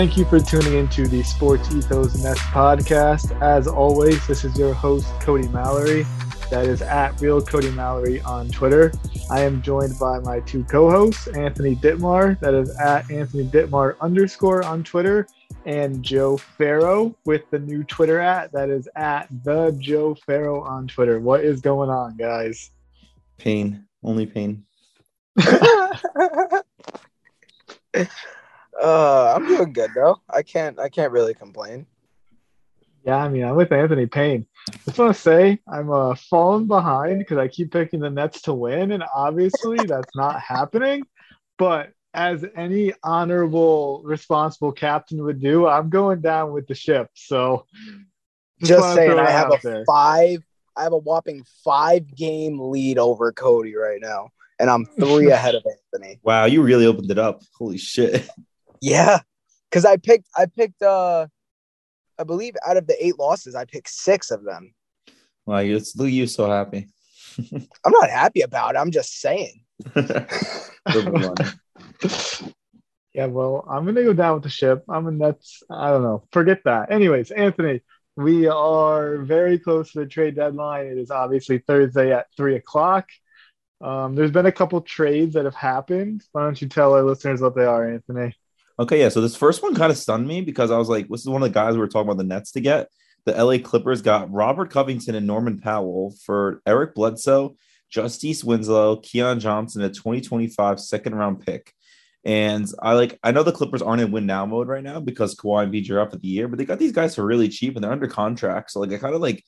Thank you for tuning into the Sports Ethos Nets podcast. As always, this is your host, Cody Mallory. That is at Real Cody Mallory on Twitter. I am joined by my two co-hosts, Anthony Ditmar, that is at Anthony Ditmar underscore on Twitter, and Joe Farrow with the new Twitter at that is at the Joe Farrow on Twitter. What is going on, guys? Pain, only pain. Uh, I'm doing good though. I can't. I can't really complain. Yeah, I mean, I'm with Anthony Payne. I Just want to say I'm uh, falling behind because I keep picking the Nets to win, and obviously that's not happening. But as any honorable, responsible captain would do, I'm going down with the ship. So just, just saying, I have a there. five. I have a whopping five game lead over Cody right now, and I'm three ahead of Anthony. Wow, you really opened it up. Holy shit. Yeah, because I picked I picked uh I believe out of the eight losses I picked six of them. Wow, you look you so happy. I'm not happy about it. I'm just saying. yeah, well, I'm gonna go down with the ship. I'm a Nets. I don't know. Forget that. Anyways, Anthony, we are very close to the trade deadline. It is obviously Thursday at three o'clock. Um, there's been a couple trades that have happened. Why don't you tell our listeners what they are, Anthony? Okay, yeah. So this first one kind of stunned me because I was like, this is one of the guys we were talking about the Nets to get. The LA Clippers got Robert Covington and Norman Powell for Eric Bledsoe, Justice Winslow, Keon Johnson, a 2025 second round pick. And I like, I know the Clippers aren't in win now mode right now because Kawhi and PG are up at the year, but they got these guys for really cheap and they're under contract. So like, I kind of like,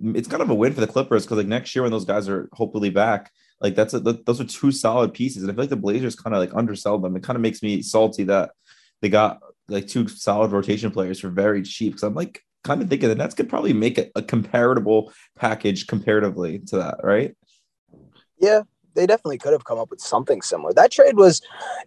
it's kind of a win for the Clippers because like next year when those guys are hopefully back, like that's a, those are two solid pieces. And I feel like the Blazers kind of like undersell them. It kind of makes me salty that they got like two solid rotation players for very cheap. Because I'm like kind of thinking the Nets could probably make a, a comparable package comparatively to that, right? Yeah, they definitely could have come up with something similar. That trade was,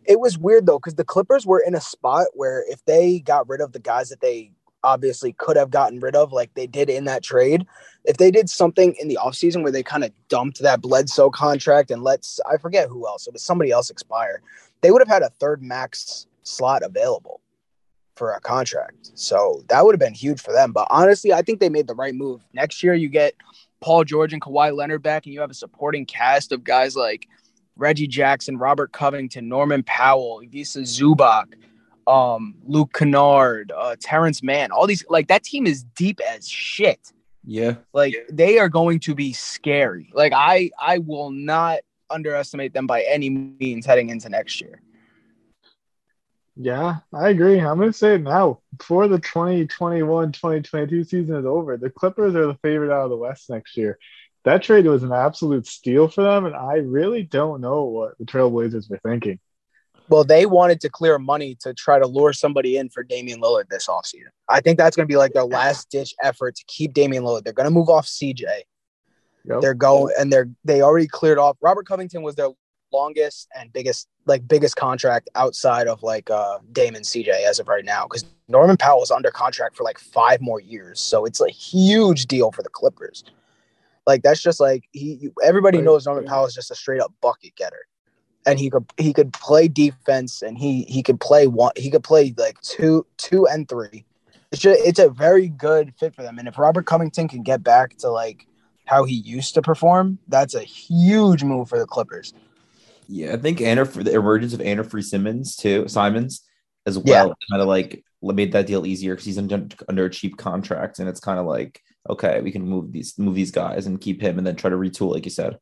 it was weird though, because the Clippers were in a spot where if they got rid of the guys that they obviously could have gotten rid of, like they did in that trade, if they did something in the offseason where they kind of dumped that Bledsoe contract and let's, I forget who else, it was somebody else expire, they would have had a third max slot available for a contract. So that would have been huge for them. But honestly, I think they made the right move. Next year, you get Paul George and Kawhi Leonard back, and you have a supporting cast of guys like Reggie Jackson, Robert Covington, Norman Powell, Ivica Zubac, um, Luke Kennard, uh, Terrence Mann. All these, like, that team is deep as shit. Yeah. Like, they are going to be scary. Like, I, I will not underestimate them by any means heading into next year. Yeah, I agree. I'm going to say it now. Before the 2021 2022 season is over, the Clippers are the favorite out of the West next year. That trade was an absolute steal for them, and I really don't know what the Trailblazers were thinking. Well, they wanted to clear money to try to lure somebody in for Damian Lillard this offseason. I think that's going to be like their last ditch effort to keep Damian Lillard. They're going to move off CJ. Yep. They're going and they're they already cleared off. Robert Covington was their longest and biggest like biggest contract outside of like uh Damon CJ as of right now because Norman Powell is under contract for like five more years, so it's a huge deal for the Clippers. Like that's just like he everybody knows Norman Powell is just a straight up bucket getter, and he could he could play defense and he he could play one he could play like two two and three. It's just, it's a very good fit for them, and if Robert Covington can get back to like how he used to perform, that's a huge move for the Clippers. Yeah, I think Anna for the emergence of Anfernee Simons too, Simons as well, yeah. kind of like made that deal easier because he's under, under a cheap contract, and it's kind of like okay, we can move these move these guys and keep him, and then try to retool, like you said.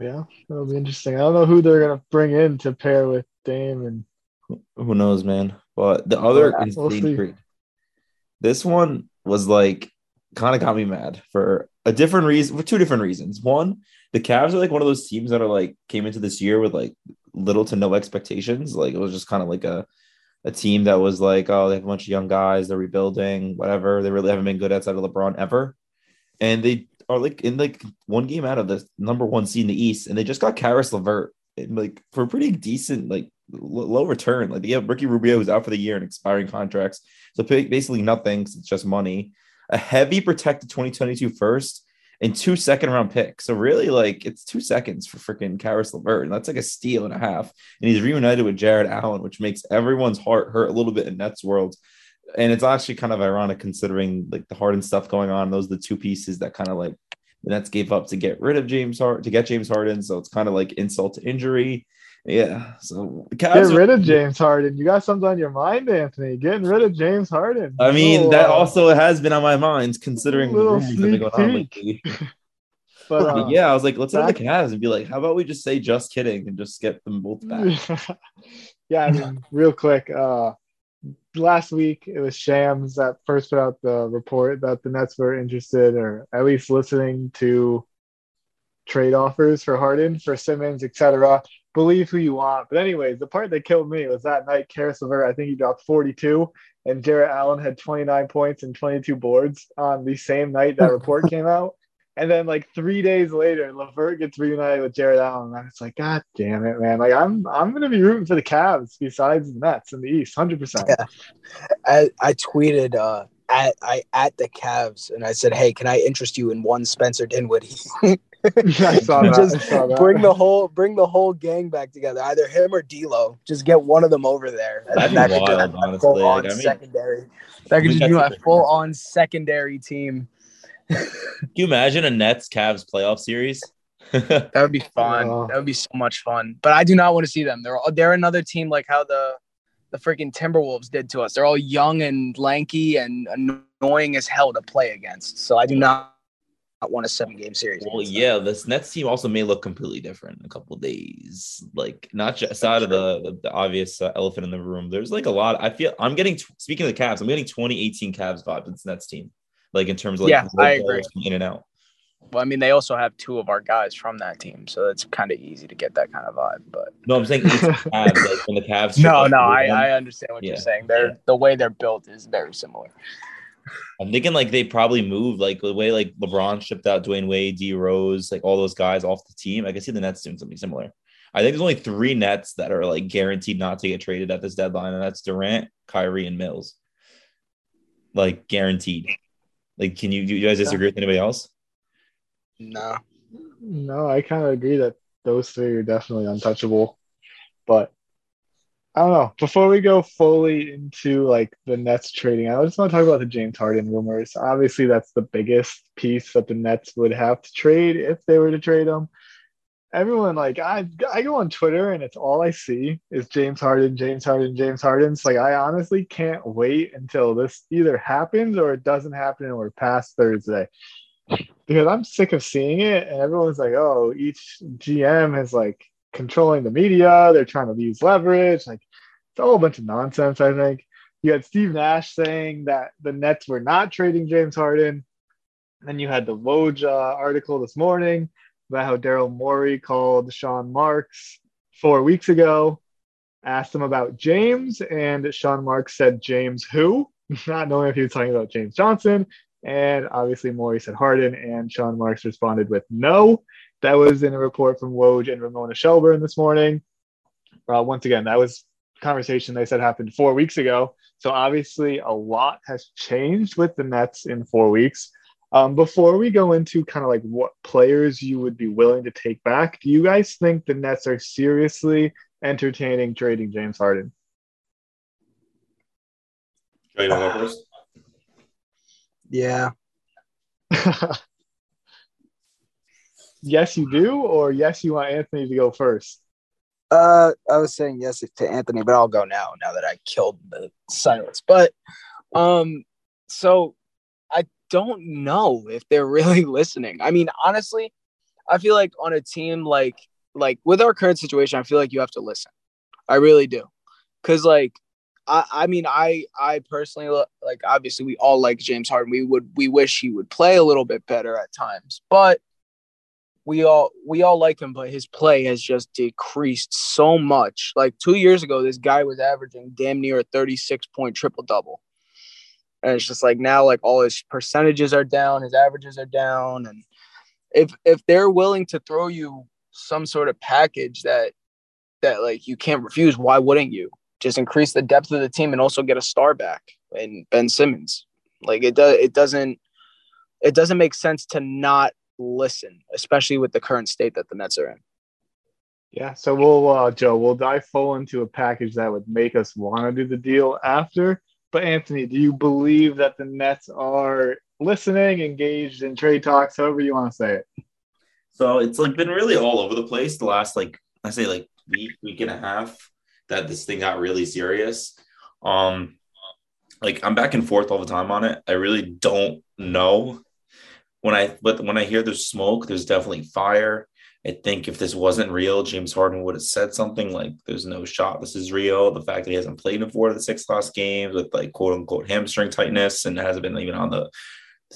Yeah, that'll be interesting. I don't know who they're gonna bring in to pair with Dame and who knows, man. But the other Yeah, we'll insane this one was like kind of got me mad for a different reason, for two different reasons. One, the Cavs are like one of those teams that are like came into this year with like little to no expectations. Like it was just kind of like a a team that was like, oh, they have a bunch of young guys, they're rebuilding, whatever. They really haven't been good outside of LeBron ever, and they are like in like one game out of the number one seed in the East, and they just got Caris LeVert and like for a pretty decent like l- low return. Like they have Ricky Rubio who's out for the year and expiring contracts, so basically nothing, it's just money. A heavy protected 2022 first and two second round picks. So really, like it's two seconds for freaking Caris LeVert, and that's like a steal and a half. And he's reunited with Jarrett Allen, which makes everyone's heart hurt a little bit in Nets world. And it's actually kind of ironic considering like the Harden stuff going on. Those are the two pieces that kind of like the Nets gave up to get rid of James Harden to get James Harden. So it's kind of like insult to injury. Yeah. So get rid of James Harden. You got something on your mind, Anthony? Getting rid of James Harden. I mean, that uh, also has been on my mind considering the rumors that have going on lately. But, But uh, yeah, I was like, let's have the Cavs and be like, how about we just say just kidding and just get them both back? yeah, I mean, real quick. Uh, last week it was Shams that first put out the report that the Nets were interested, or at least listening to trade offers for Harden, for Simmons, etc. Believe who you want, but anyways, the part that killed me was that night. Caris LeVert, I think he dropped 42, and Jarrett Allen had 29 points and 22 boards on the same night that report came out. And then like three days later, LeVert gets reunited with Jarrett Allen. And it's like, God damn it, man. Like I'm I'm gonna be rooting for the Cavs besides the Nets in the East, hundred percent. I, I tweeted uh, at I at the Cavs and I said, "Hey, can I interest you in one Spencer Dinwiddie? I saw that. Just I saw that. bring the whole bring the whole gang back together. Either him or D'Lo. Just get one of them over there. And That'd be that could be wild, my honestly. full-on Like, I mean- secondary. That could mean, just be my a- full on secondary team. Can you imagine a Nets Cavs playoff series? That would be fun. Oh. That would be so much fun. But I do not want to see them. They're all, they're another team like how the the freaking Timberwolves did to us. They're all young and lanky and annoying as hell to play against. So I do not, want a seven game series. well, yeah, this Nets team also may look completely different in a couple of days. Like not just aside of the, the, the obvious uh, elephant in the room. There's like a lot. I feel I'm getting speaking of the Cavs, I'm getting 2018 Cavs vibes in this Nets team. Like in terms of like Yeah, I agree. in and out. Well, I mean, they also have two of our guys from that team, so it's kind of easy to get that kind of vibe. But No, I'm saying 18 Cavs, like when the Cavs. no, no, I. I understand what Yeah. you're saying. They're the way they're built is very similar. I'm thinking like they probably moved like the way like LeBron shipped out Dwyane Wade, D Rose, like all those guys off the team. I can see the Nets doing something similar. I think there's only three Nets that are like guaranteed not to get traded at this deadline, and that's Durant, Kyrie, and Mills. Like guaranteed. Like, can you do you guys disagree with anybody else? No, No, I kind of agree that those three are definitely untouchable. But I don't know. Before we go fully into like the Nets trading, I just want to talk about the James Harden rumors. Obviously, that's the biggest piece that the Nets would have to trade if they were to trade him. Everyone like I I go on Twitter and it's all I see is James Harden, James Harden, James Harden. It's like I honestly can't wait until this either happens or it doesn't happen and we're past Thursday because I'm sick of seeing it, and everyone's like, "Oh, each GM is like controlling the media. They're trying to use leverage. Like, it's all a bunch of nonsense." I think you had Steve Nash saying that the Nets were not trading James Harden. Then you had the Woj uh, article this morning about how Daryl Morey called Sean Marks four weeks ago, asked him about James, and Sean Marks said James who, not knowing if he was talking about James Johnson. And obviously, Morey said Harden, and Sean Marks responded with no. That was in a report from Woj and Ramona Shelburne this morning. Uh, once again, that was conversation they said happened four weeks ago. So obviously, a lot has changed with the Nets in four weeks. Um, before we go into kind of like what players you would be willing to take back, do you guys think the Nets are seriously entertaining trading James Harden? Joe, you wanna go first? yeah, yes, you do, or yes, you want Anthony to go first? Uh, I was saying yes to Anthony, but I'll go now. Now that I killed the silence, but um, so I don't know if they're really listening. I mean, honestly, I feel like on a team like like with our current situation, I feel like you have to listen. I really do, because like I, I mean, I, I personally like. Obviously, we all like James Harden. We would, we wish he would play a little bit better at times, but we all, we all like him. But his play has just decreased so much. Like two years ago, this guy was averaging damn near a thirty-six point triple double, and it's just like now, like all his percentages are down, his averages are down, and if if they're willing to throw you some sort of package that that like you can't refuse, why wouldn't you? just increase the depth of the team and also get a star back in Ben Simmons. Like it does it doesn't it doesn't make sense to not listen, especially with the current state that the Nets are in. Yeah, so we'll uh, Joe, we'll dive full into a package that would make us want to do the deal after. But Anthony, do you believe that the Nets are listening, engaged in trade talks, however you want to say it? So it's like been really all over the place the last like I say like week, week and a half that this thing got really serious. Um, like I'm back and forth all the time on it. I really don't know when I but when I hear there's smoke, there's definitely fire. I think if this wasn't real, James Harden would have said something like, "There's no shot. This is real." The fact that he hasn't played in four of the six last games with like quote unquote hamstring tightness and hasn't been even on the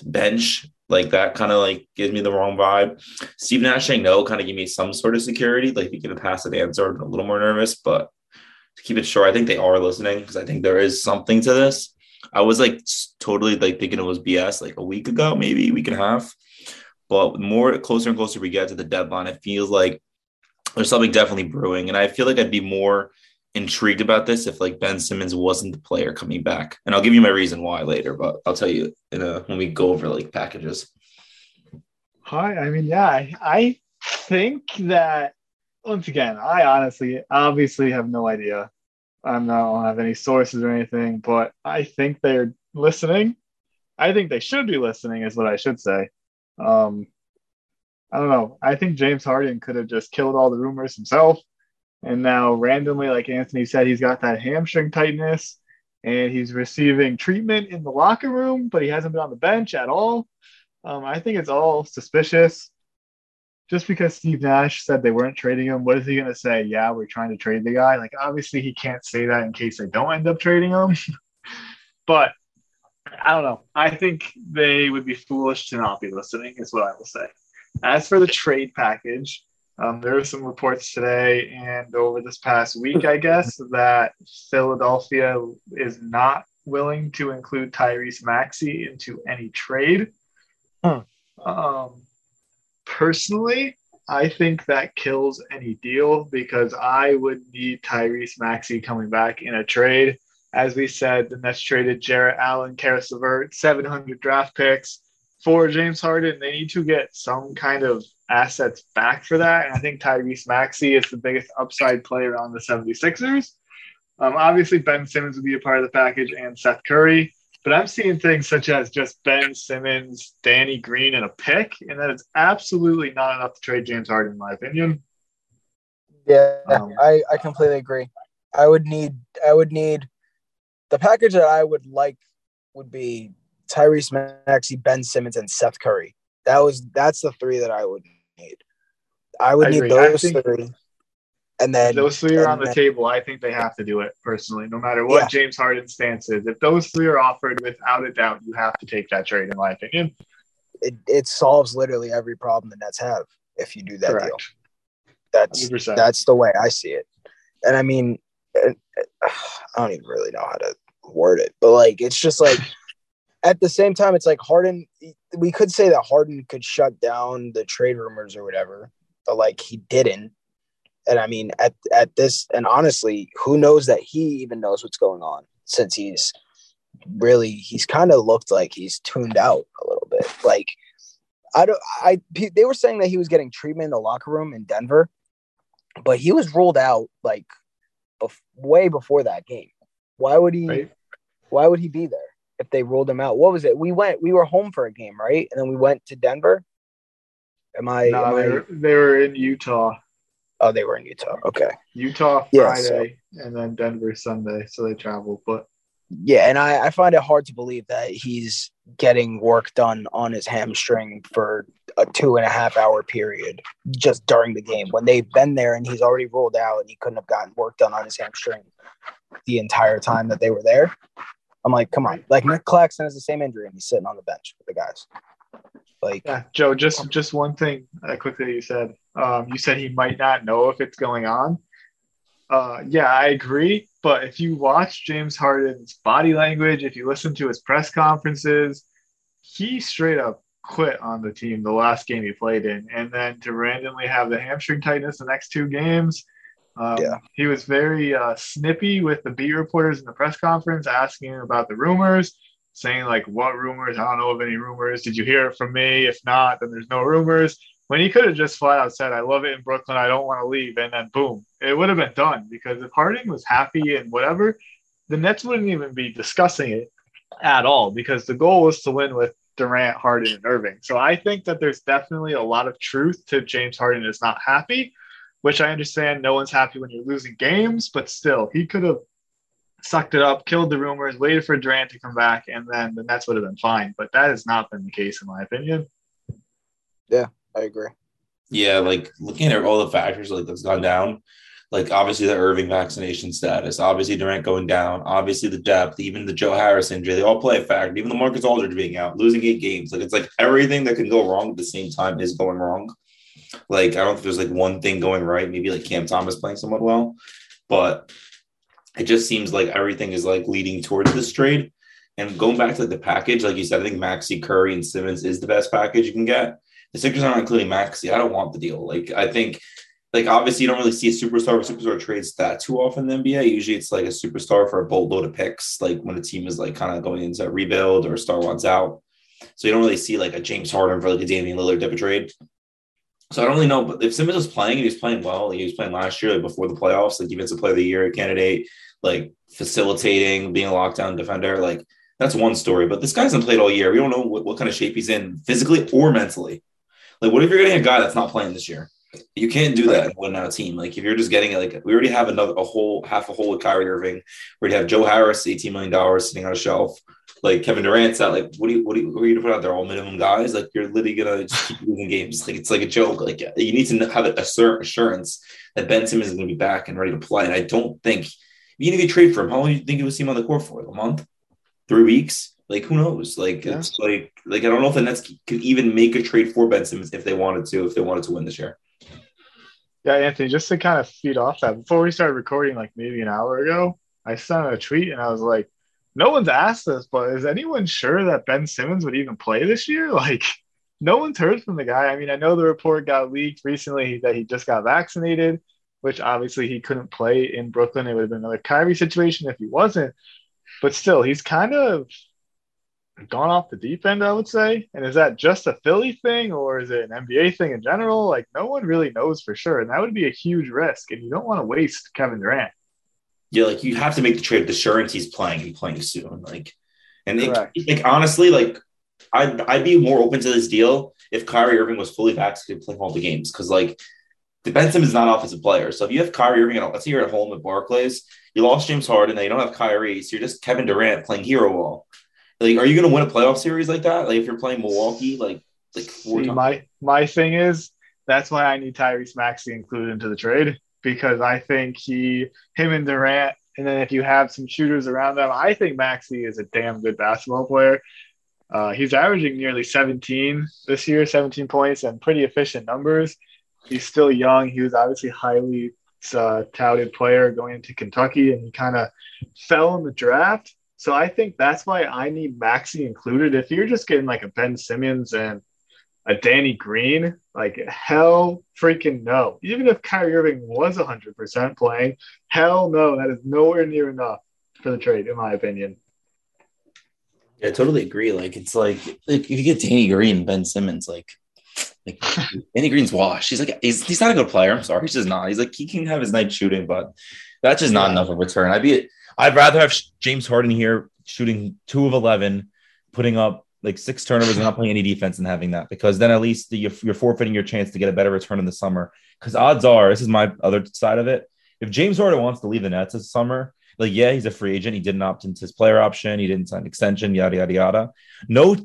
bench, like that kind of like gives me the wrong vibe. Steve Nash saying no kind of give me some sort of security. Like he could have passed the answer, I'm a little more nervous, but to keep it short, I think they are listening because I think there is something to this. I was like totally like thinking it was BS like a week ago, maybe a week and a half. But more closer and closer we get to the deadline, it feels like there's something definitely brewing. And I feel like I'd be more intrigued about this if like Ben Simmons wasn't the player coming back. And I'll give you my reason why later, but I'll tell you in a when we go over like packages. Hi, I mean, yeah, I, I think that once again, I honestly, obviously have no idea. I'm not, I don't have any sources or anything, but I think they're listening. I think they should be listening, is what I should say. Um, I don't know. I think James Harden could have just killed all the rumors himself. And now, randomly, like Anthony said, he's got that hamstring tightness and he's receiving treatment in the locker room, but he hasn't been on the bench at all. Um, I think it's all suspicious just because Steve Nash said they weren't trading him, what is he going to say? Yeah, we're trying to trade the guy. Like, obviously, he can't say that in case they don't end up trading him. but I don't know. I think they would be foolish to not be listening, is what I will say. As for the trade package, um, there were some reports today and over this past week, I guess, that Philadelphia is not willing to include Tyrese Maxey into any trade. Huh. Um, personally, I think that kills any deal because I would need Tyrese Maxey coming back in a trade. As we said, the Nets traded Jarrett Allen, Caris LeVert, 700 draft picks for James Harden. They need to get some kind of assets back for that. And I think Tyrese Maxey is the biggest upside player on the 76ers. Um, obviously, Ben Simmons would be a part of the package and Seth Curry. But I'm seeing things such as just Ben Simmons, Danny Green, and a pick, and that is absolutely not enough to trade James Harden, in my opinion. Yeah, um, I, I completely agree. I would need I would need the package that I would like would be Tyrese Maxey, Ben Simmons, and Seth Curry. That was that's the three that I would need. I would I need those think, three. And then if those three are on the then, table. I think they have to do it personally, no matter what yeah. James Harden's stance is. If those three are offered, without a doubt, you have to take that trade, in my opinion. It, it solves literally every problem the Nets have if you do that Correct. deal. That's 100%. that's the way I see it. And I mean, uh, I don't even really know how to word it, but like it's just like at the same time, it's like Harden. We could say that Harden could shut down the trade rumors or whatever, but like he didn't. And I mean, at at this, and honestly, who knows that he even knows what's going on since he's really he's kind of looked like he's tuned out a little bit. Like I don't, I they were saying that he was getting treatment in the locker room in Denver, but he was ruled out like bef- way before that game. Why would he? Right. Why would he be there if they ruled him out? What was it? We went. We were home for a game, right? And then we went to Denver. Am I? No, am they, I, were, they were in Utah. Oh, they were in Utah. Okay. Utah Friday yeah, so. and then Denver Sunday. So they travel. But yeah, and I, I find it hard to believe that he's getting work done on his hamstring for a two and a half hour period just during the game when they've been there and he's already rolled out and he couldn't have gotten work done on his hamstring the entire time that they were there. I'm like, come on. Like Nic Claxton has the same injury and he's sitting on the bench with the guys. Like yeah, Joe, just just one thing uh, quickly you said. Um, you said he might not know if it's going on. Uh, yeah, I agree. But if you watch James Harden's body language, if you listen to his press conferences, he straight up quit on the team the last game he played in. And then to randomly have the hamstring tightness the next two games, um, yeah. he was very uh, snippy with the beat reporters in the press conference, asking about the rumors, saying, like, what rumors? I don't know of any rumors. Did you hear it from me? If not, then there's no rumors when he could have just flat out said, I love it in Brooklyn, I don't want to leave, and then boom, it would have been done because if Harden was happy and whatever, the Nets wouldn't even be discussing it at all because the goal was to win with Durant, Harden, and Irving. So I think that there's definitely a lot of truth to James Harden is not happy, which I understand no one's happy when you're losing games, but still, he could have sucked it up, killed the rumors, waited for Durant to come back, and then the Nets would have been fine. But that has not been the case, in my opinion. Yeah, I agree. Yeah, like looking at all the factors like that's gone down, like obviously the Irving vaccination status, obviously Durant going down, obviously the depth, even the Joe Harris injury, they all play a factor. Even the Marcus Aldridge being out, losing eight games, like it's like everything that can go wrong at the same time is going wrong. Like I don't think there's like one thing going right. Maybe like Cam Thomas playing somewhat well, but it just seems like everything is like leading towards this trade. And going back to the package, like you said, I think Maxey, Curry, and Simmons is the best package you can get the Sixers aren't including Maxey. I don't want the deal. Like I think, like obviously you don't really see a superstar or superstar trades that too often in the NBA. Usually it's like a superstar for a boatload of picks, like when a team is like kind of going into a rebuild or star wants out. So you don't really see like a James Harden for like a Damian Lillard type of trade. So I don't really know, but if Simmons was playing and he was playing well, he was playing last year, like before the playoffs, like defensive player of the year candidate, like facilitating, being a lockdown defender, like that's one story. But this guy hasn't played all year. We don't know what, what kind of shape he's in physically or mentally. Like, what if you're getting a guy that's not playing this year? You can't do that in a team. Like, if you're just getting it, like we already have another a whole half a hole with Kyrie Irving. We already have Joe Harris, eighteen million dollars sitting on a shelf. Like Kevin Durant's out. Like, what do you what do you, what are you gonna put out there? All minimum guys. Like, you're literally gonna just keep losing games. Like, it's like a joke. Like, you need to have a certain assurance that Ben Simmons is gonna be back and ready to play. And I don't think even if you trade for him, how long do you think you would see him on the court for? A month, three weeks? Like who knows? Like yeah. it's like like I don't know if the Nets could even make a trade for Ben Simmons if they wanted to, if they wanted to win this year. Yeah, Anthony, just to kind of feed off that, before we started recording, like maybe an hour ago, I sent a tweet and I was like, no one's asked this, but is anyone sure that Ben Simmons would even play this year? Like, no one's heard from the guy. I mean, I know the report got leaked recently that he just got vaccinated, which obviously he couldn't play in Brooklyn. It would have been another Kyrie situation if he wasn't. But still, he's kind of gone off the deep end, I would say. And is that just a Philly thing or is it an NBA thing in general? Like, no one really knows for sure. And that would be a huge risk. And you don't want to waste Kevin Durant. Yeah, like you have to make the trade with assurance he's playing and playing soon. Like, and it, like honestly, like I'd I'd be more open to this deal if Kyrie Irving was fully vaccinated playing all the games because like the Ben Simmons is not an offensive player. So if you have Kyrie Irving, let's say you're at home at Barclays, you lost James Harden, and you don't have Kyrie, so you're just Kevin Durant playing hero ball. Like, are you going to win a playoff series like that? Like, if you're playing Milwaukee, like, like See, my my thing is that's why I need Tyrese Maxey included into the trade because I think he, him and Durant, and then if you have some shooters around them, I think Maxey is a damn good basketball player. Uh, he's averaging nearly 17 this year, 17 points and pretty efficient numbers. He's still young. He was obviously highly uh, touted player going into Kentucky, and he kind of fell in the draft. So I think that's why I need Maxey included. If you're just getting like a Ben Simmons and a Danny Green, like hell freaking no. Even if Kyrie Irving was 100% playing, hell no, that is nowhere near enough for the trade, in my opinion. Yeah, I totally agree. Like it's like, like if you get Danny Green, Ben Simmons, like like Danny Green's washed. He's like he's, he's not a good player. I'm sorry, he's just not. He's like he can have his night shooting, but that's just not enough of a return. I'd be I'd rather have James Harden here shooting two of 11, putting up like six turnovers and not playing any defense and having that because then at least the, you're, you're, forfeiting your chance to get a better return in the summer because odds are this is my other side of it. If James Harden wants to leave the Nets this summer, like yeah, he's a free agent. He didn't opt into his player option. He didn't sign an extension. Yada yada yada. No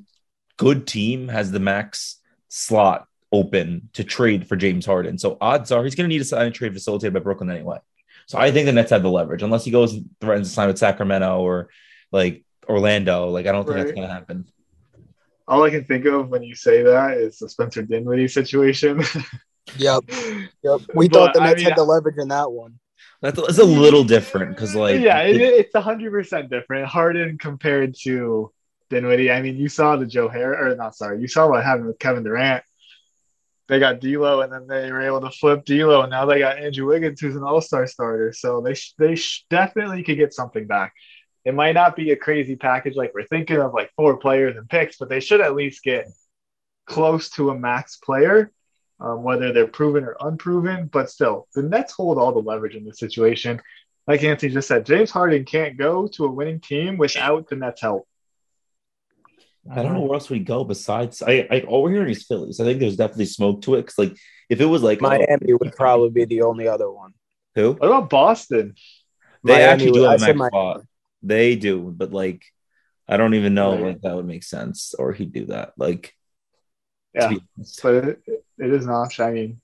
good team has the max slot open to trade for James Harden. So odds are he's going to need a sign and trade facilitated by Brooklyn anyway. So I think the Nets have the leverage unless he goes and threatens to sign with Sacramento or like Orlando. Like I don't think right. that's going to happen. All I can think of when you say that is the Spencer Dinwiddie situation. yep, yep. We but, thought the Nets I mean, had the leverage in that one. That's it's a little different because like yeah, it, it's hundred percent different. Harden compared to Dinwiddie. I mean, you saw the Joe Harris, or not sorry, you saw what happened with Kevin Durant they got D'Lo, and then they were able to flip D'Lo, and now they got Andrew Wiggins, who's an All Star starter. So they sh- they sh- definitely could get something back. It might not be a crazy package like we're thinking of, like four players and picks, but they should at least get close to a max player, um, whether they're proven or unproven. But still, the Nets hold all the leverage in this situation. Like Anthony just said, James Harden can't go to a winning team without the Nets' help. I don't know where else we go besides I, I all we're hearing is Phillies. I think there's definitely smoke to it because like if it was like Miami oh, would probably be the only other one. Who? What about Boston? They Miami actually do have a max spot. They do, but like I don't even know right. like that would make sense or he'd do that. Like yeah, but it, it is an option. I mean,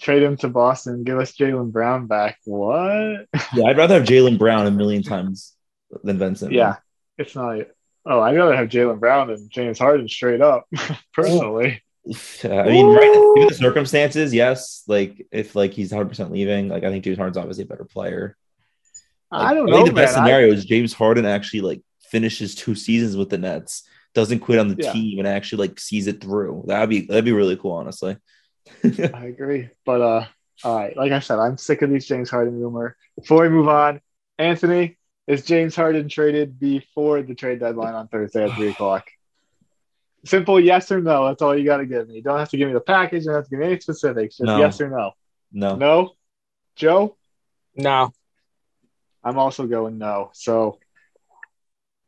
trade him to Boston, give us Jaylen Brown back. What? yeah, I'd rather have Jaylen Brown a million times than Vincent. Yeah, it's not Oh, I'd rather have Jaylen Brown than James Harden straight up, personally. I mean, right, given the circumstances, yes. Like if like he's 100 percent leaving, like I think James Harden's obviously a better player. Like, I don't I know. the best scenario I... is James Harden actually like finishes two seasons with the Nets, doesn't quit on the yeah. team, and actually like sees it through. That'd be that'd be really cool, honestly. I agree, but uh, all right. Like I said, I'm sick of these James Harden rumor. Before we move on, Anthony, is James Harden traded before the trade deadline on Thursday at three o'clock? Simple yes or no. That's all you got to give me. You don't have to give me the package. You don't have to give me any specifics. Just no. yes or no. No. No. Joe? No. I'm also going no. So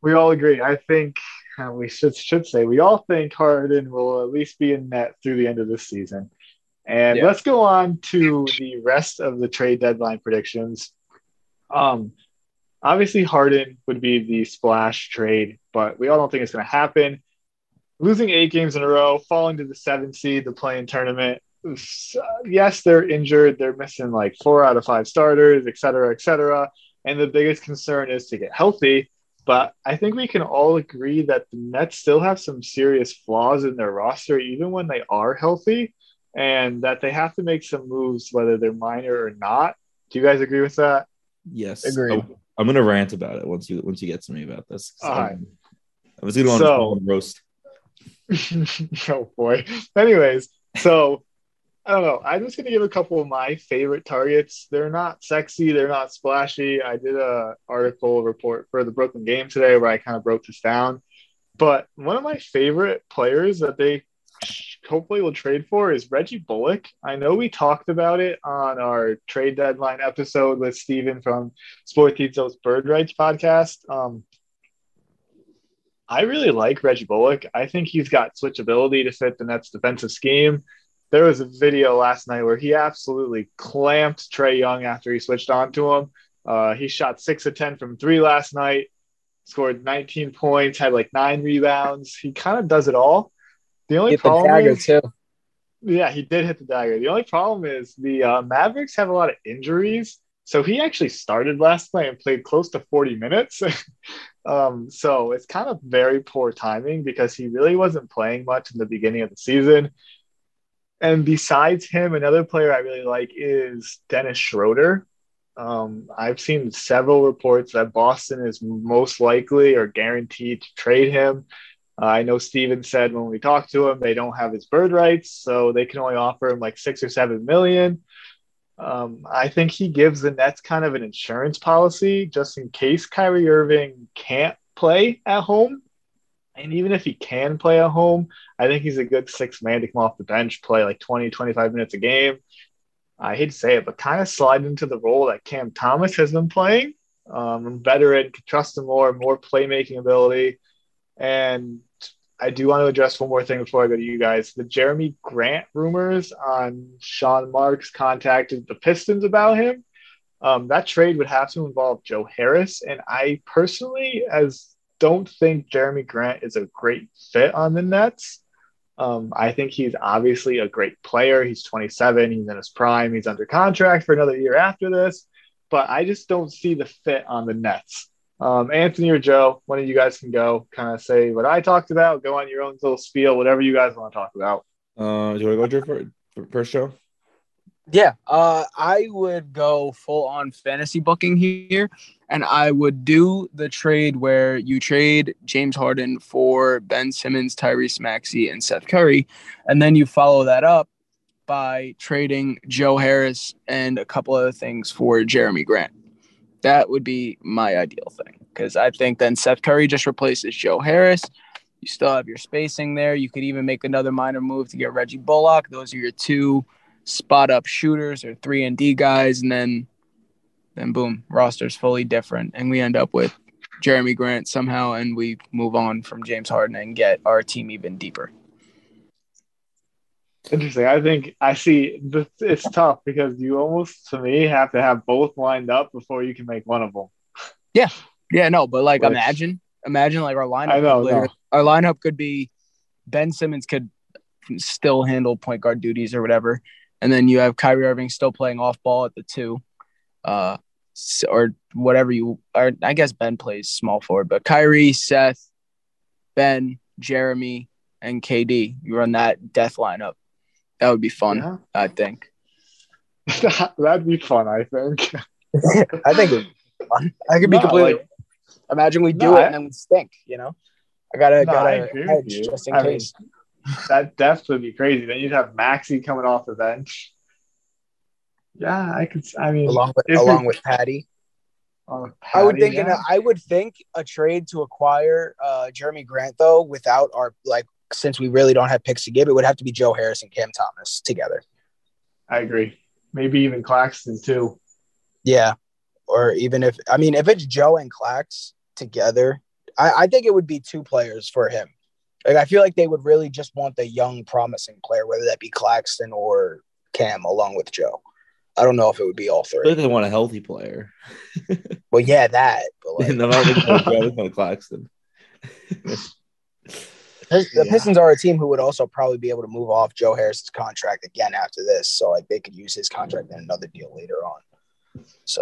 we all agree. I think uh, we should should say we all think Harden will at least be in net through the end of this season. And yeah. let's go on to the rest of the trade deadline predictions. Um, Obviously, Harden would be the splash trade, but we all don't think it's going to happen. Losing eight games in a row, falling to the seventh seed, the play-in tournament. Yes, they're injured. They're missing like four out of five starters, et cetera, et cetera. And the biggest concern is to get healthy. But I think we can all agree that the Nets still have some serious flaws in their roster, even when they are healthy, and that they have to make some moves, whether they're minor or not. Do you guys agree with that? Yes. Agree. Oh, I'm gonna rant about it once you once you get to me about this. All right. I was gonna so, roast. oh boy. Anyways, so I don't know. I'm just gonna give a couple of my favorite targets. They're not sexy, they're not splashy. I did a article report for the Brooklyn game today where I kind of broke this down. But one of my favorite players that they hopefully will trade for is Reggie Bullock. I know we talked about it on our trade deadline episode with Steven from Sports Ethos Bird Rights podcast. Um, I really like Reggie Bullock. I think he's got switchability to fit the Nets defensive scheme. There was a video last night where he absolutely clamped Trae Young after he switched on to him. Uh, he shot six of 10 from three last night, scored 19 points, had like nine rebounds. He kind of does it all. The only hit problem the dagger is, too. Yeah, he did hit the dagger. The only problem is the uh, Mavericks have a lot of injuries. So he actually started last night and played close to 40 minutes. um, so it's kind of very poor timing because he really wasn't playing much in the beginning of the season. And besides him, another player I really like is Dennis Schroeder. Um, I've seen several reports that Boston is most likely or guaranteed to trade him. Uh, I know Steven said when we talked to him, they don't have his bird rights, so they can only offer him like six or seven million. Um, I think he gives the Nets kind of an insurance policy just in case Kyrie Irving can't play at home. And even if he can play at home, I think he's a good six man to come off the bench, play like 20, 25 minutes a game. I hate to say it, but kind of slide into the role that Cam Thomas has been playing. Um, veteran, can trust him more, more playmaking ability. And I do want to address one more thing before I go to you guys. The Jerami Grant rumors on Sean Marks contacted the Pistons about him. Um, that trade would have to involve Joe Harris, and I personally, as don't think Jerami Grant is a great fit on the Nets. Um, I think he's obviously a great player. He's 27. He's in his prime. He's under contract for another year after this, but I just don't see the fit on the Nets. Um, Anthony or Joe, one of you guys can go kind of say what I talked about, go on your own little spiel, whatever you guys want to talk about. Uh, do you want to go, Drew, for, first show? Yeah, uh, I would go full on fantasy booking here, and I would do the trade where you trade James Harden for Ben Simmons, Tyrese Maxey, and Seth Curry, and then you follow that up by trading Joe Harris and a couple other things for Jerami Grant. That would be my ideal thing because I think then Seth Curry just replaces Joe Harris. You still have your spacing there. You could even make another minor move to get Reggie Bullock. Those are your two spot up shooters or three and D guys, and then then boom, roster's fully different, and we end up with Jerami Grant somehow, and we move on from James Harden and get our team even deeper. Interesting. I think I see it's tough because you almost, to me, have to have both lined up before you can make one of them. Yeah. Yeah. No, but like Which, imagine, imagine like our lineup. I know, no. Our lineup could be Ben Simmons could still handle point guard duties or whatever. And then you have Kyrie Irving still playing off ball at the two. Uh, or whatever you or I guess Ben plays small forward, but Kyrie, Seth, Ben, Jerami, and KD. You run that death lineup. That would be fun, yeah. I think. That'd be fun, I think. I think it'd be fun. I could be no, completely like, imagine we do no, it I, and then we stink, you know? I gotta no, gotta hedge just in I case. Mean, that depth would be crazy. Then you'd have Maxey coming off the bench. Yeah, I could I mean along with along with Patty. Patty, I would think yeah. I would think a trade to acquire uh, Jerami Grant though without our like since we really don't have picks to give, it would have to be Joe Harris and Cam Thomas together. I agree. Maybe even Claxton too. Yeah. Or even if I mean if it's Joe and Clax together, I, I think it would be two players for him. Like I feel like they would really just want the young, promising player, whether that be Claxton or Cam, along with Joe. I don't know if it would be all three. I think they want a healthy player. well, yeah, that. But like... no, Claxton. The yeah. Pistons are a team who would also probably be able to move off Joe Harris's contract again after this, so like they could use his contract in another deal later on. So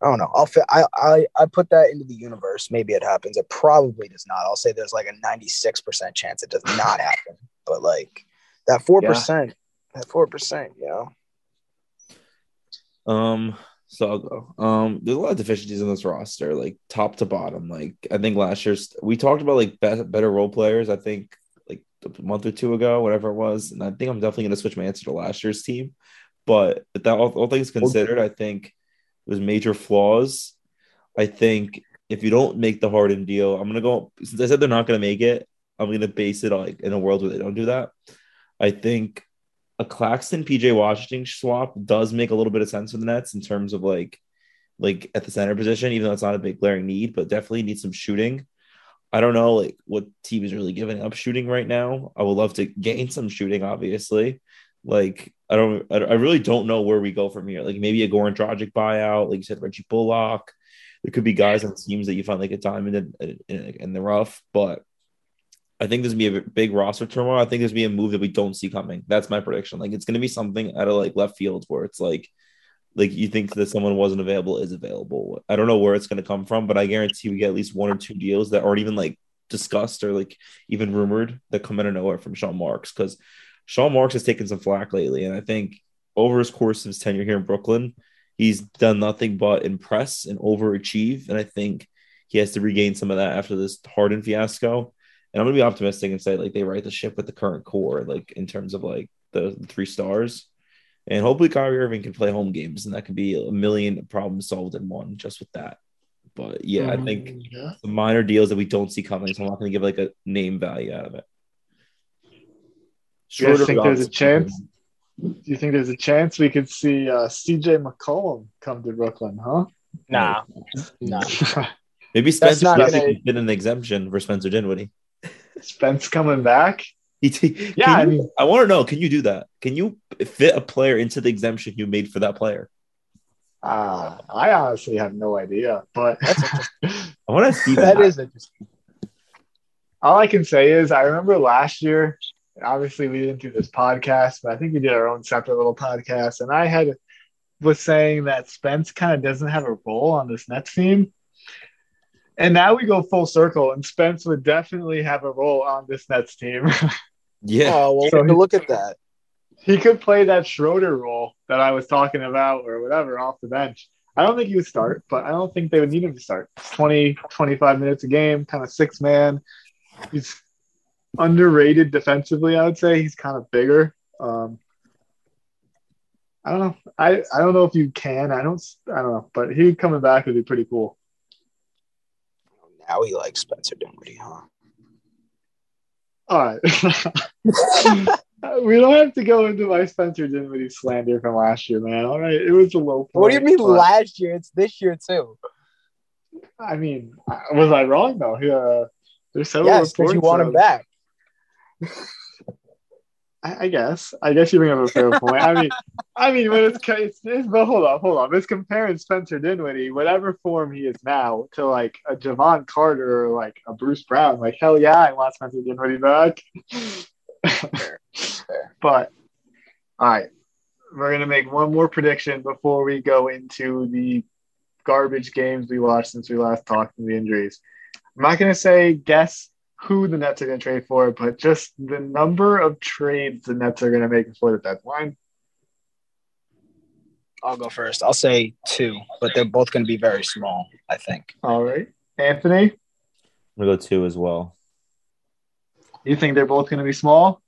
I don't know. I'll fit, I I I put that into the universe. Maybe it happens. It probably does not. I'll say there's like a 96 percent chance it does not happen. But like that four yeah. percent, that four percent, you know. Um, so I'll go. Um, there's a lot of deficiencies in this roster, like top to bottom. Like I think last year's we talked about like be- better role players. I think like a month or two ago, whatever it was, and I think I'm definitely going to switch my answer to last year's team. But that all, all things considered, I think was major flaws. I think if you don't make the Harden deal, I'm gonna go. Since I said they're not gonna make it, I'm gonna base it on like in a world where they don't do that. I think a Claxton PJ Washington swap does make a little bit of sense for the Nets in terms of like like at the center position, even though it's not a big glaring need, but definitely needs some shooting. I don't know like what team is really giving up shooting right now. I would love to gain some shooting, obviously. Like I don't, I really don't know where we go from here. Like maybe a Goran Dragic buyout, like you said, Reggie Bullock. There could be guys on teams that you find like a diamond in, in, in the rough, but I think there's gonna be a big roster turmoil. I think there's gonna be a move that we don't see coming. That's my prediction. Like it's gonna be something out of like left field where it's like, like you think that someone wasn't available is available. I don't know where it's gonna come from, but I guarantee we get at least one or two deals that aren't even like discussed or like even rumored that come out of nowhere from Sean Marks because Sean Marks has taken some flack lately, and I think over his course of his tenure here in Brooklyn, he's done nothing but impress and overachieve, and I think he has to regain some of that after this Harden fiasco and I'm gonna be optimistic and say like they right the ship with the current core, like in terms of like the, three stars. And hopefully Kyrie Irving can play home games, and that could be a million problems solved in one just with that. But yeah, I think mm, yeah. the minor deals that we don't see coming, so I'm not going to give like a name value out of it. Do you think there's a chance? Do you think there's a chance we could see uh, CJ McCollum come to Brooklyn? Huh? Nah, nah. Maybe Spencer gonna... did an exemption for Spencer Dinwiddie. Spence coming back. He t- yeah, I mean, I want to know. Can you do that? Can you fit a player into the exemption you made for that player? Uh, I honestly have no idea, but I want to see that. That is interesting. All I can say is I remember last year. Obviously, we didn't do this podcast, but I think we did our own separate little podcast, and I had was saying that Spence kind of doesn't have a role on this Nets team. And now we go full circle, and Spence would definitely have a role on this Nets team. yeah. Oh, well, so he, look at that. He could play that Schroeder role that I was talking about or whatever off the bench. I don't think he would start, but I don't think they would need him to start. 20, 25 minutes a game, kind of six man. He's underrated defensively, I would say. He's kind of bigger. Um, I don't know. I, I don't know if you can. I don't I don't know, but he coming back would be pretty cool. Now he likes Spencer Dinwiddie, huh? All right. we don't have to go into my Spencer Dinwiddie slander from last year, man. All right, it was a low point. What do you mean but... last year? It's this year too. I mean, was I wrong though? Yeah, there's several yes, because you want of... him back. I, I, guess. I guess you bring up a fair point. I mean, I mean, when it's, it's, it's but hold on, hold on. It's comparing Spencer Dinwiddie, whatever form he is now, to like a Jevon Carter or like a Bruce Brown. Like hell yeah, I want Spencer Dinwiddie back. but all right, we're gonna make one more prediction before we go into the garbage games we watched since we last talked and the injuries. I'm not gonna say guess who the Nets are going to trade for, but just the number of trades the Nets are going to make before the deadline. I'll go first. I'll say two, but they're both going to be very small, I think. All right. Anthony? I'm going to go two as well. You think they're both going to be small?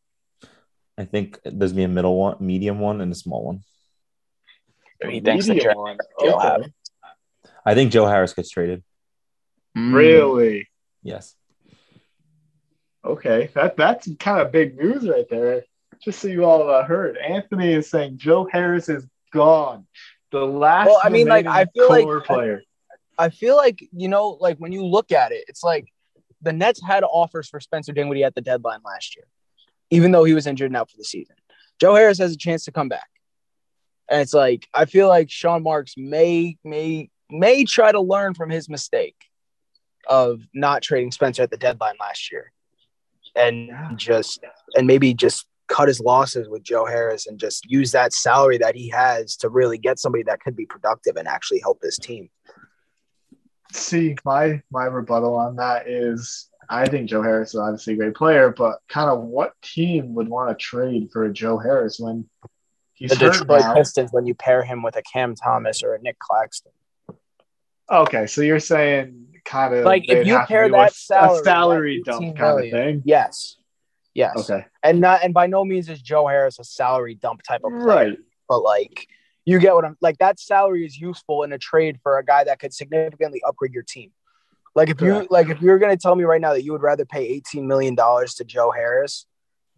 I think there's going to be a middle one, medium one, and a small one. He thinks that Joe, okay. I think Joe Harris gets traded. Mm. Really? Yes. Okay, that that's kind of big news right there. Just so you all uh, heard, Anthony is saying Joe Harris is gone. The last. Well, I mean, like I feel like player. I, I feel like you know, like when you look at it, it's like the Nets had offers for Spencer Dinwiddie at the deadline last year, even though he was injured and out for the season. Joe Harris has a chance to come back, and it's like I feel like Sean Marks may may may try to learn from his mistake of not trading Spencer at the deadline last year and just and maybe just cut his losses with Joe Harris and just use that salary that he has to really get somebody that could be productive and actually help this team. See, my my rebuttal on that is I think Joe Harris is obviously a great player, but kind of what team would want to trade for a Joe Harris when he's the Detroit now? Pistons when you pair him with a Cam Thomas or a Nic Claxton? Okay, so you're saying kind of like if you pair that salary, a salary dump kind of thing. Yes. Yes. Okay. And not and by no means is Joe Harris a salary dump type of player. Right. But like you get what I'm like that salary is useful in a trade for a guy that could significantly upgrade your team. Like if you like if you're gonna tell me right now that you would rather pay 18 million dollars to Joe Harris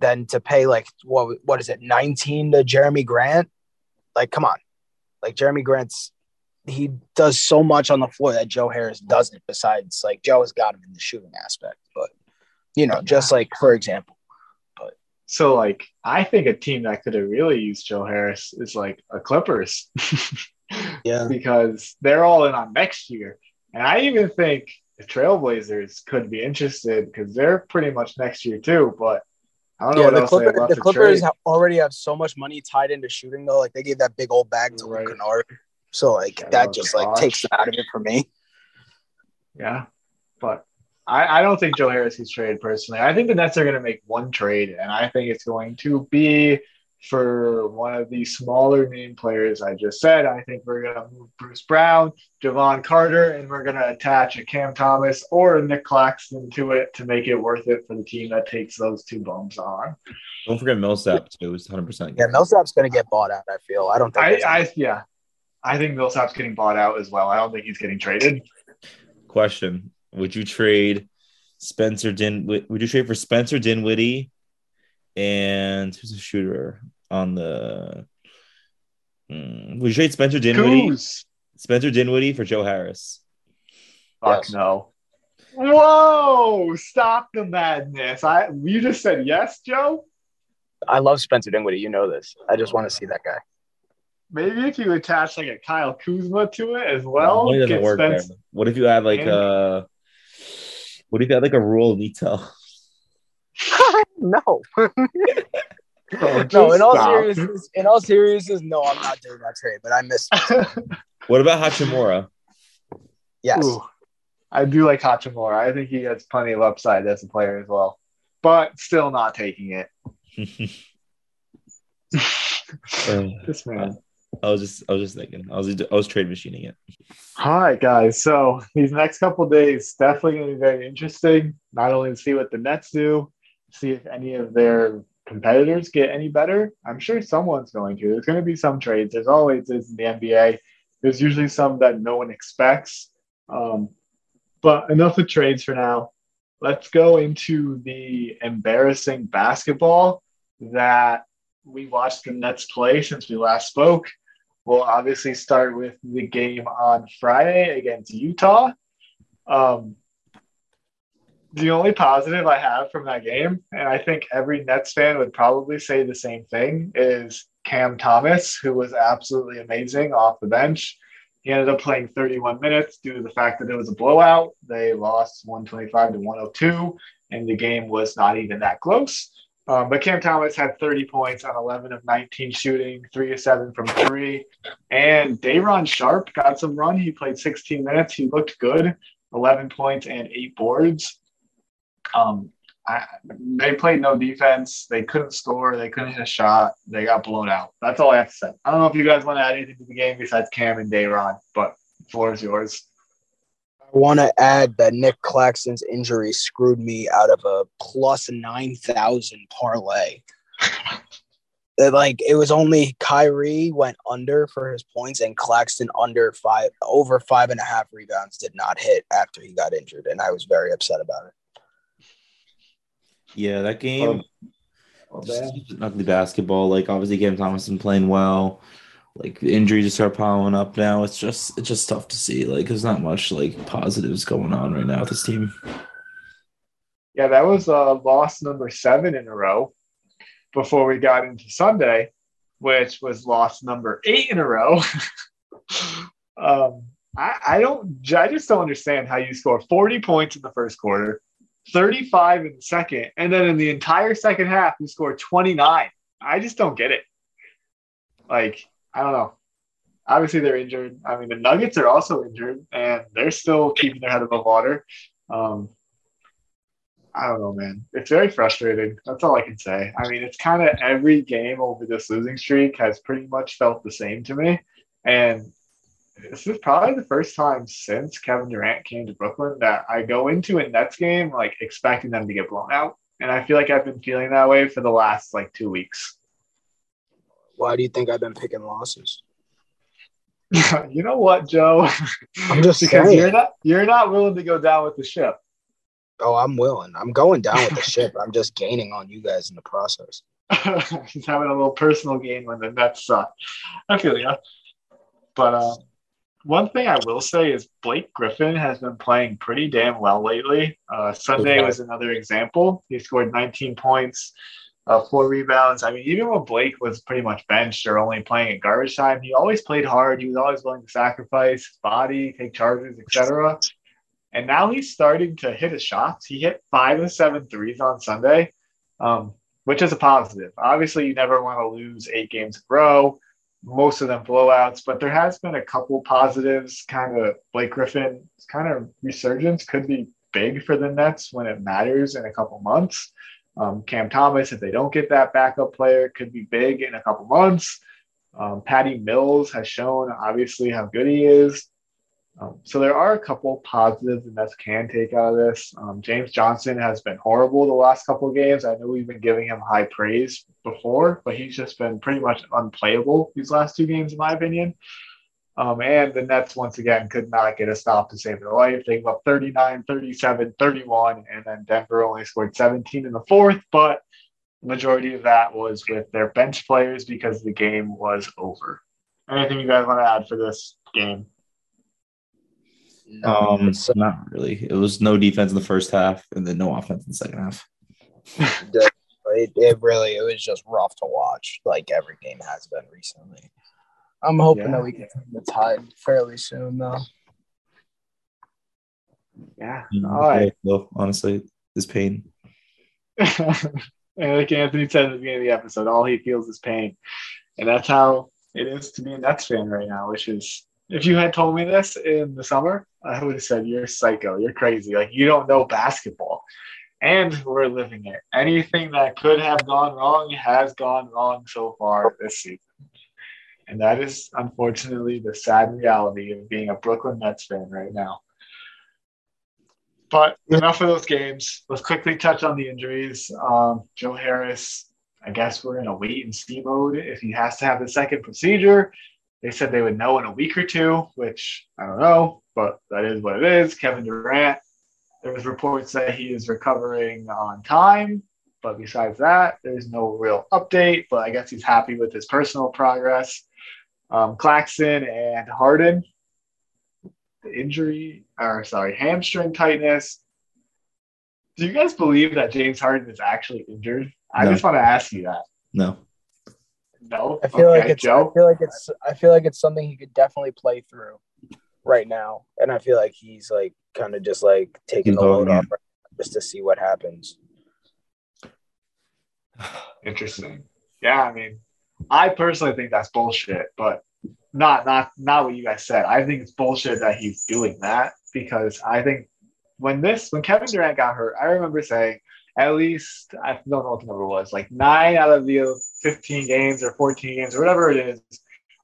than to pay like what what is it 19 to Jerami Grant? Like come on. Like Jerami Grant's he does so much on the floor that Joe Harris doesn't. Besides, like Joe has got him in the shooting aspect, but you know, just like for example. But so, like, I think a team that could have really used Joe Harris is like a Clippers. yeah, because they're all in on next year, and I even think the Trailblazers could be interested because they're pretty much next year too. But I don't know yeah, the, Clipper, the Clippers have already have so much money tied into shooting though. Like they gave that big old bag to right. Kennard. So like yeah, that just like takes it out of it for me. Yeah, but I, I don't think Joe Harris gets traded personally. I think the Nets are going to make one trade, and I think it's going to be for one of the smaller name players I just said. I think we're going to move Bruce Brown, Jevon Carter, and we're going to attach a Cam Thomas or a Nic Claxton to it to make it worth it for the team that takes those two bums on. Don't forget Millsap too. It's 100. percent Yeah, Millsap's going to get bought out. I feel. I don't think. I, I yeah. I think Millsap's getting bought out as well. I don't think he's getting traded. Question: Would you trade Spencer Din? Would you trade for Spencer Dinwiddie and who's a shooter on the? Hmm, would you trade Spencer Dinwiddie? Goose. Spencer Dinwiddie for Joe Harris. Fuck yes. no. Whoa! Stop the madness. I you just said yes, Joe. I love Spencer Dinwiddie. You know this. I just want to see that guy. Maybe if you attach like a Kyle Kuzma to it as well. No, doesn't work there. What if you add like a uh, what if you had like a Raul Neto? no. oh, no, in all seriousness, in all seriousness, no, I'm not doing that trade, but I missed what about Hachimura? Yes. Ooh, I do like Hachimura. I think he has plenty of upside as a player as well. But still not taking it. this man. I was just I was just thinking. I was I was trade machining it. All right, guys. So these next couple days definitely going to be very interesting. Not only to see what the Nets do, see if any of their competitors get any better. I'm sure someone's going to. There's going to be some trades. There's always is in the NBA. There's usually some that no one expects. Um, but enough of trades for now. Let's go into the embarrassing basketball that we watched the Nets play since we last spoke. We'll obviously start with the game on Friday against Utah. Um, the only positive I have from that game, and I think every Nets fan would probably say the same thing, is Cam Thomas, who was absolutely amazing off the bench. He ended up playing 31 minutes due to the fact that it was a blowout. They lost 125 to 102, and the game was not even that close. Um, but Cam Thomas had 30 points on 11 of 19 shooting, three of seven from three. And Day'Ron Sharpe got some run. He played 16 minutes. He looked good, 11 points and eight boards. Um, I, they played no defense. They couldn't score. They couldn't hit a shot. They got blown out. That's all I have to say. I don't know if you guys want to add anything to the game besides Cam and Day'Ron, but floor is yours. I want to add that Nic Claxton's injury screwed me out of a plus 9,000 parlay. like it was only Kyrie went under for his points and Claxton under five over five and a half rebounds did not hit after he got injured, and I was very upset about it. Yeah, that game. Oh, ugly basketball. Like obviously, Cam Thomas been playing well. Like injuries start piling up now. It's just it's just tough to see. Like there's not much like positives going on right now with this team. Yeah, that was uh, loss number seven in a row before we got into Sunday, which was loss number eight in a row. um, I, I don't, I just don't understand how you score 40 points in the first quarter, 35 in the second, and then in the entire second half, you score 29. I just don't get it. Like, I don't know. Obviously, they're injured. I mean, the Nuggets are also injured, and they're still keeping their head above water. Um, I don't know, man. It's very frustrating. That's all I can say. I mean, it's kind of every game over this losing streak has pretty much felt the same to me. And this is probably the first time since Kevin Durant came to Brooklyn that I go into a Nets game like expecting them to get blown out. And I feel like I've been feeling that way for the last like two weeks. Why do you think I've been picking losses? you know what, Joe? I'm just because saying. you're not you're not willing to go down with the ship. Oh, I'm willing. I'm going down with the ship. I'm just gaining on you guys in the process. He's having a little personal gain when the Nets suck. I feel you. But uh, one thing I will say is Blake Griffin has been playing pretty damn well lately. Uh, Sunday okay. was another example. He scored 19 points, uh, four rebounds. I mean, even when Blake was pretty much benched or only playing at garbage time, he always played hard. He was always willing to sacrifice his body, take charges, etc. And now he's starting to hit his shots. He hit five of seven threes on Sunday, um, which is a positive. Obviously, you never want to lose eight games in a row most of them blowouts, but there has been a couple positives. Kind of Blake Griffin's kind of resurgence could be big for the Nets when it matters in a couple months. Um, Cam Thomas, if they don't get that backup player, could be big in a couple months. Um, Patty Mills has shown obviously how good he is. Um, so there are a couple positives the Nets can take out of this. Um, James Johnson has been horrible the last couple of games. I know we've been giving him high praise before, but he's just been pretty much unplayable these last two games, in my opinion. Um, and the Nets, once again, could not get a stop to save their life. They gave up 39, 37, 31, and then Denver only scored 17 in the fourth. But the majority of that was with their bench players because the game was over. Anything you guys want to add for this game? No, um, so, not really. It was no defense in the first half, and then no offense in the second half. it, it really it was just rough to watch, like every game has been recently. I'm hoping yeah. that we can turn the tide fairly soon, though. Yeah. All right. Well, honestly, this pain. and like Anthony said at the beginning of the episode, all he feels is pain, and that's how it is to be a Nets fan right now. Which is, if you had told me this in the summer, I would have said you're psycho, you're crazy, like you don't know basketball. And we're living it. Anything that could have gone wrong has gone wrong so far this season. And that is unfortunately the sad reality of being a Brooklyn Nets fan right now. But enough of those games. Let's quickly touch on the injuries. Um, Joe Harris, I guess we're in a wait and see mode if he has to have the second procedure. They said they would know in a week or two, which I don't know, but that is what it is. Kevin Durant, there was reports that he is recovering on time, but besides that, there's no real update. But I guess he's happy with his personal progress. Um, Claxton and Harden, The injury, or sorry, hamstring tightness. Do you guys believe that James Harden is actually injured? I no. just want to ask you that. No. No. I feel okay, like it's. Joe? I feel like it's. I feel like it's something he could definitely play through right now, and I feel like he's like kind of just like taking he's the load off just to see what happens. Interesting. Yeah, I mean, I personally think that's bullshit, but not not not what you guys said. I think it's bullshit that he's doing that because I think when this when Kevin Durant got hurt, I remember saying at least I don't know what the number was, like nine out of the 15 games or 14 games or whatever it is,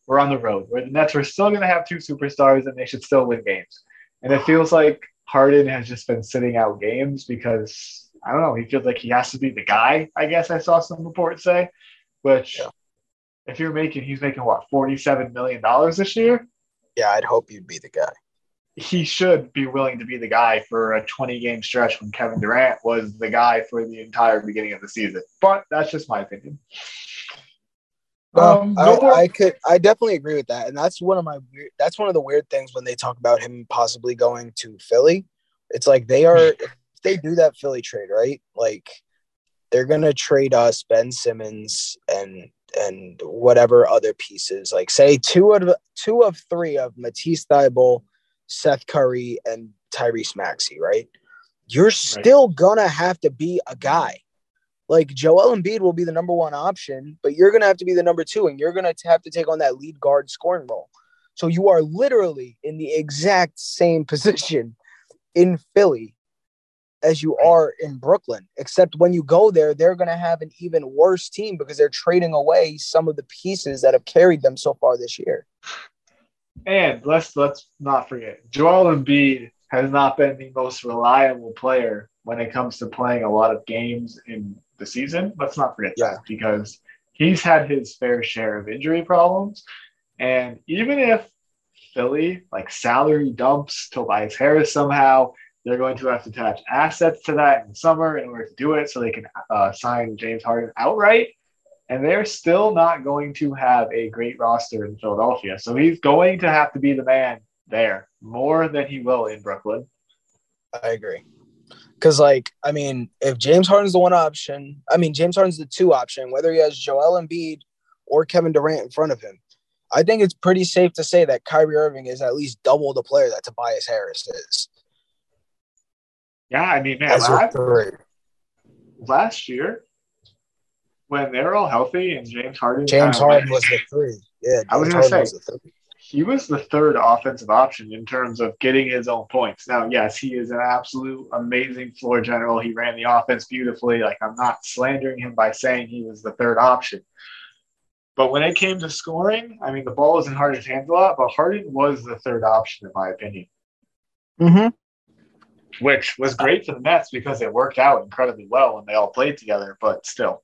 we're on the road where the Nets were still going to have two superstars and they should still win games. And it feels like Harden has just been sitting out games because I don't know, he feels like he has to be the guy. I guess I saw some reports say, which yeah if you're making, he's making what, $47 million this year? Yeah, I'd hope you'd be the guy. He should be willing to be the guy for a 20 game stretch when Kevin Durant was the guy for the entire beginning of the season. But that's just my opinion. Um, I, I, could, I definitely agree with that, and that's one of my weird. That's one of the weird things when they talk about him possibly going to Philly. It's like they are, if they do that Philly trade, right? Like they're gonna trade us Ben Simmons and and whatever other pieces. Like say two of two of three of Matisse Thybulle, Seth Curry, and Tyrese Maxey, right? You're still right. gonna have to be a guy. Like Joel Embiid will be the number one option, but you're gonna have to be the number two, and you're gonna have to take on that lead guard scoring role. So you are literally in the exact same position in Philly as you are in Brooklyn. Except when you go there, they're going to have an even worse team because they're trading away some of the pieces that have carried them so far this year. And let's let's not forget, Joel Embiid has not been the most reliable player when it comes to playing a lot of games in the season. Let's not forget yeah. that because he's had his fair share of injury problems. And even if Philly like salary dumps Tobias Harris somehow, they're going to have to attach assets to that in the summer in order to do it so they can uh, sign James Harden outright. And they're still not going to have a great roster in Philadelphia. So he's going to have to be the man there more than he will in Brooklyn. I agree. Because, like, I mean, if James Harden's the one option, I mean, James Harden's the two option, whether he has Joel Embiid or Kevin Durant in front of him, I think it's pretty safe to say that Kyrie Irving is at least double the player that Tobias Harris is. Yeah, I mean, man, last, last year when they were all healthy and James Harden, James Harden was the three. Yeah, James I was going to say he was the third offensive option in terms of getting his own points. Now, yes, he is an absolute amazing floor general. He ran the offense beautifully. Like I'm not slandering him by saying he was the third option. But when it came to scoring, I mean, the ball was in Harden's hands a lot, but Harden was the third option, in my opinion. Mm-hmm which was great for the Nets because it worked out incredibly well when they all played together. But still,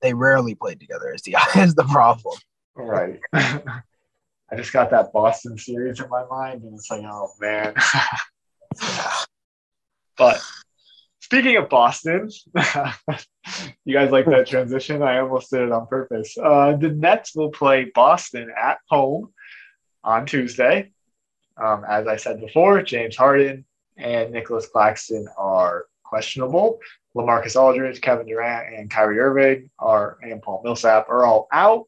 they rarely played together. Is the is the problem? Right. I just got that Boston series in my mind, and it's like, oh man. but speaking of Boston, you guys like that transition? I almost did it on purpose. Uh, the Nets will play Boston at home on Tuesday. Um, as I said before, James Harden and Nicholas Claxton are questionable. LaMarcus Aldridge, Kevin Durant, and Kyrie Irving are and Paul Millsap are all out.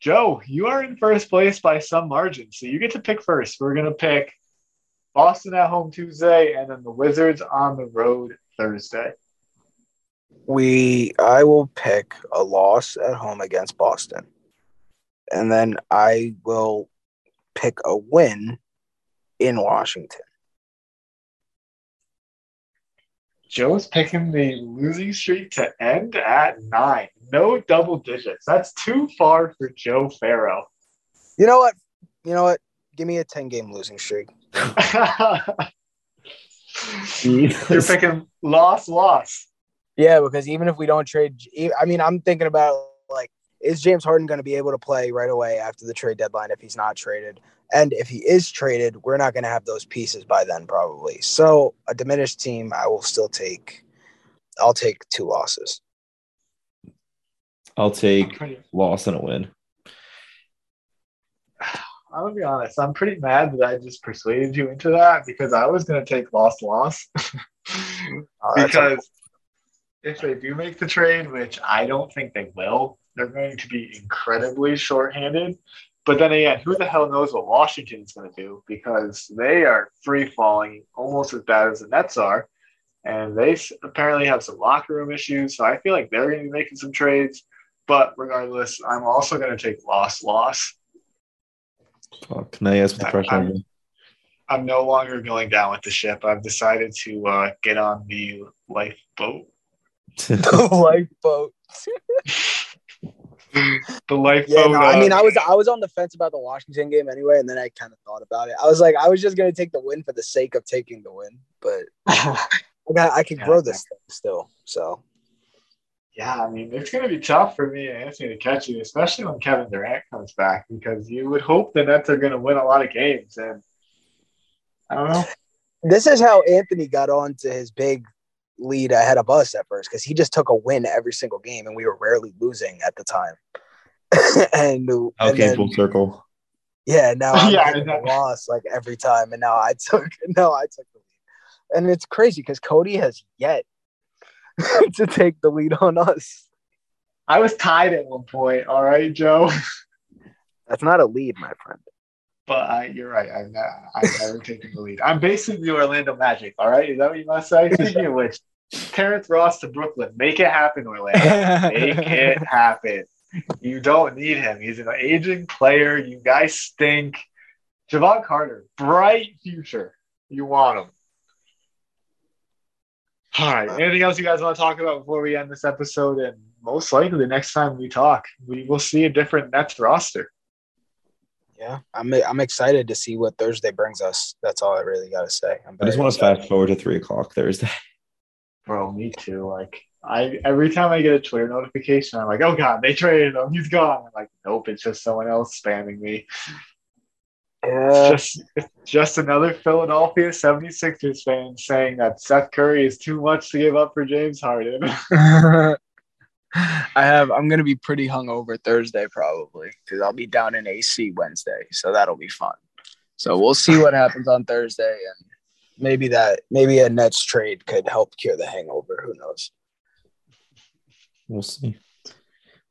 Joe, you are in first place by some margin, so you get to pick first. We're gonna pick Boston at home Tuesday, and then the Wizards on the road Thursday. We, I will pick a loss at home against Boston, and then I will pick a win in Washington. Joe's picking the losing streak to end at nine. No double digits. That's too far for Joe Farrow. You know what? You know what? Give me a 10 game losing streak. You're picking loss, loss. Yeah, because even if we don't trade, I mean, I'm thinking about like, is James Harden going to be able to play right away after the trade deadline if he's not traded? And if he is traded, we're not going to have those pieces by then, probably. So a diminished team, I will still take. I'll take two losses. I'll take loss and a win. I'm gonna be honest. I'm pretty mad that I just persuaded you into that because I was gonna take loss loss. because if they do make the trade, which I don't think they will, they're going to be incredibly shorthanded. But then again, who the hell knows what Washington is going to do because they are free falling almost as bad as the Nets are. And they apparently have some locker room issues. So I feel like they're going to be making some trades. But regardless, I'm also going to take loss loss. can I ask the question I'm, again? I'm no longer going down with the ship. I've decided to uh, get on the lifeboat. the lifeboat. the lifeboat. Yeah, no, I mean, I uh, was I was on the fence about the Washington game anyway, and then I kind of thought about it. I was like, I was just gonna take the win for the sake of taking the win, but I got I can yeah, grow this thing still. So. Yeah, I mean, it's going to be tough for me and Anthony to catch you, especially when Kevin Durant comes back, because you would hope the Nets are going to win a lot of games. And I don't know. This is how Anthony got on to his big lead ahead of us at first because he just took a win every single game and we were rarely losing at the time. and okay, and then, full circle. Yeah, now I'm yeah, no. lost like every time, and now I took no, I took the lead, and it's crazy because Cody has yet to take the lead on us. I was tied at one point. All right, Joe. That's not a lead, my friend. But uh, you're right. I've, I've never taken the lead. I'm basically the Orlando Magic. All right, is that what you must say? Speaking of which, Terrence Ross to Brooklyn. Make it happen, Orlando. Make it happen. You don't need him. He's an aging player. You guys stink. Jevon Carter, bright future. You want him. All right. Anything else you guys want to talk about before we end this episode? And most likely, the next time we talk, we will see a different Nets roster yeah, I'm I'm excited to see what Thursday brings us. That's all I really got to say. i just want to fast forward to three o'clock Thursday. Bro, me too. Like I every time I get a Twitter notification, I'm like, oh god, they traded him. He's gone. I'm like, nope, it's just someone else spamming me. Yeah. It's just it's just another Philadelphia 76ers fan saying that Seth Curry is too much to give up for James Harden. I have. I'm gonna be pretty hungover Thursday probably because I'll be down in AC Wednesday, so that'll be fun. So we'll see what happens on Thursday, and maybe that maybe a Nets trade could help cure the hangover. Who knows? We'll see.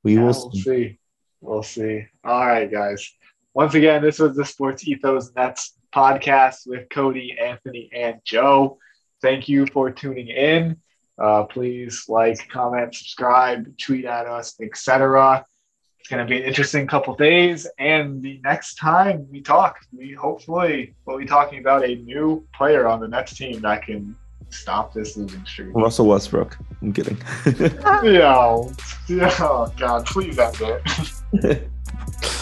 We will we'll see. see. We'll see. All right, guys. Once again, this was the Sports Ethos Nets podcast with Cody, Anthony, and Joe. Thank you for tuning in. Uh, please like, comment, subscribe, tweet at us, etc. It's going to be an interesting couple days. And the next time we talk, we hopefully will be talking about a new player on the next team that can stop this losing streak. Russell Westbrook. I'm kidding. yeah. Yeah. Oh, God, please end it.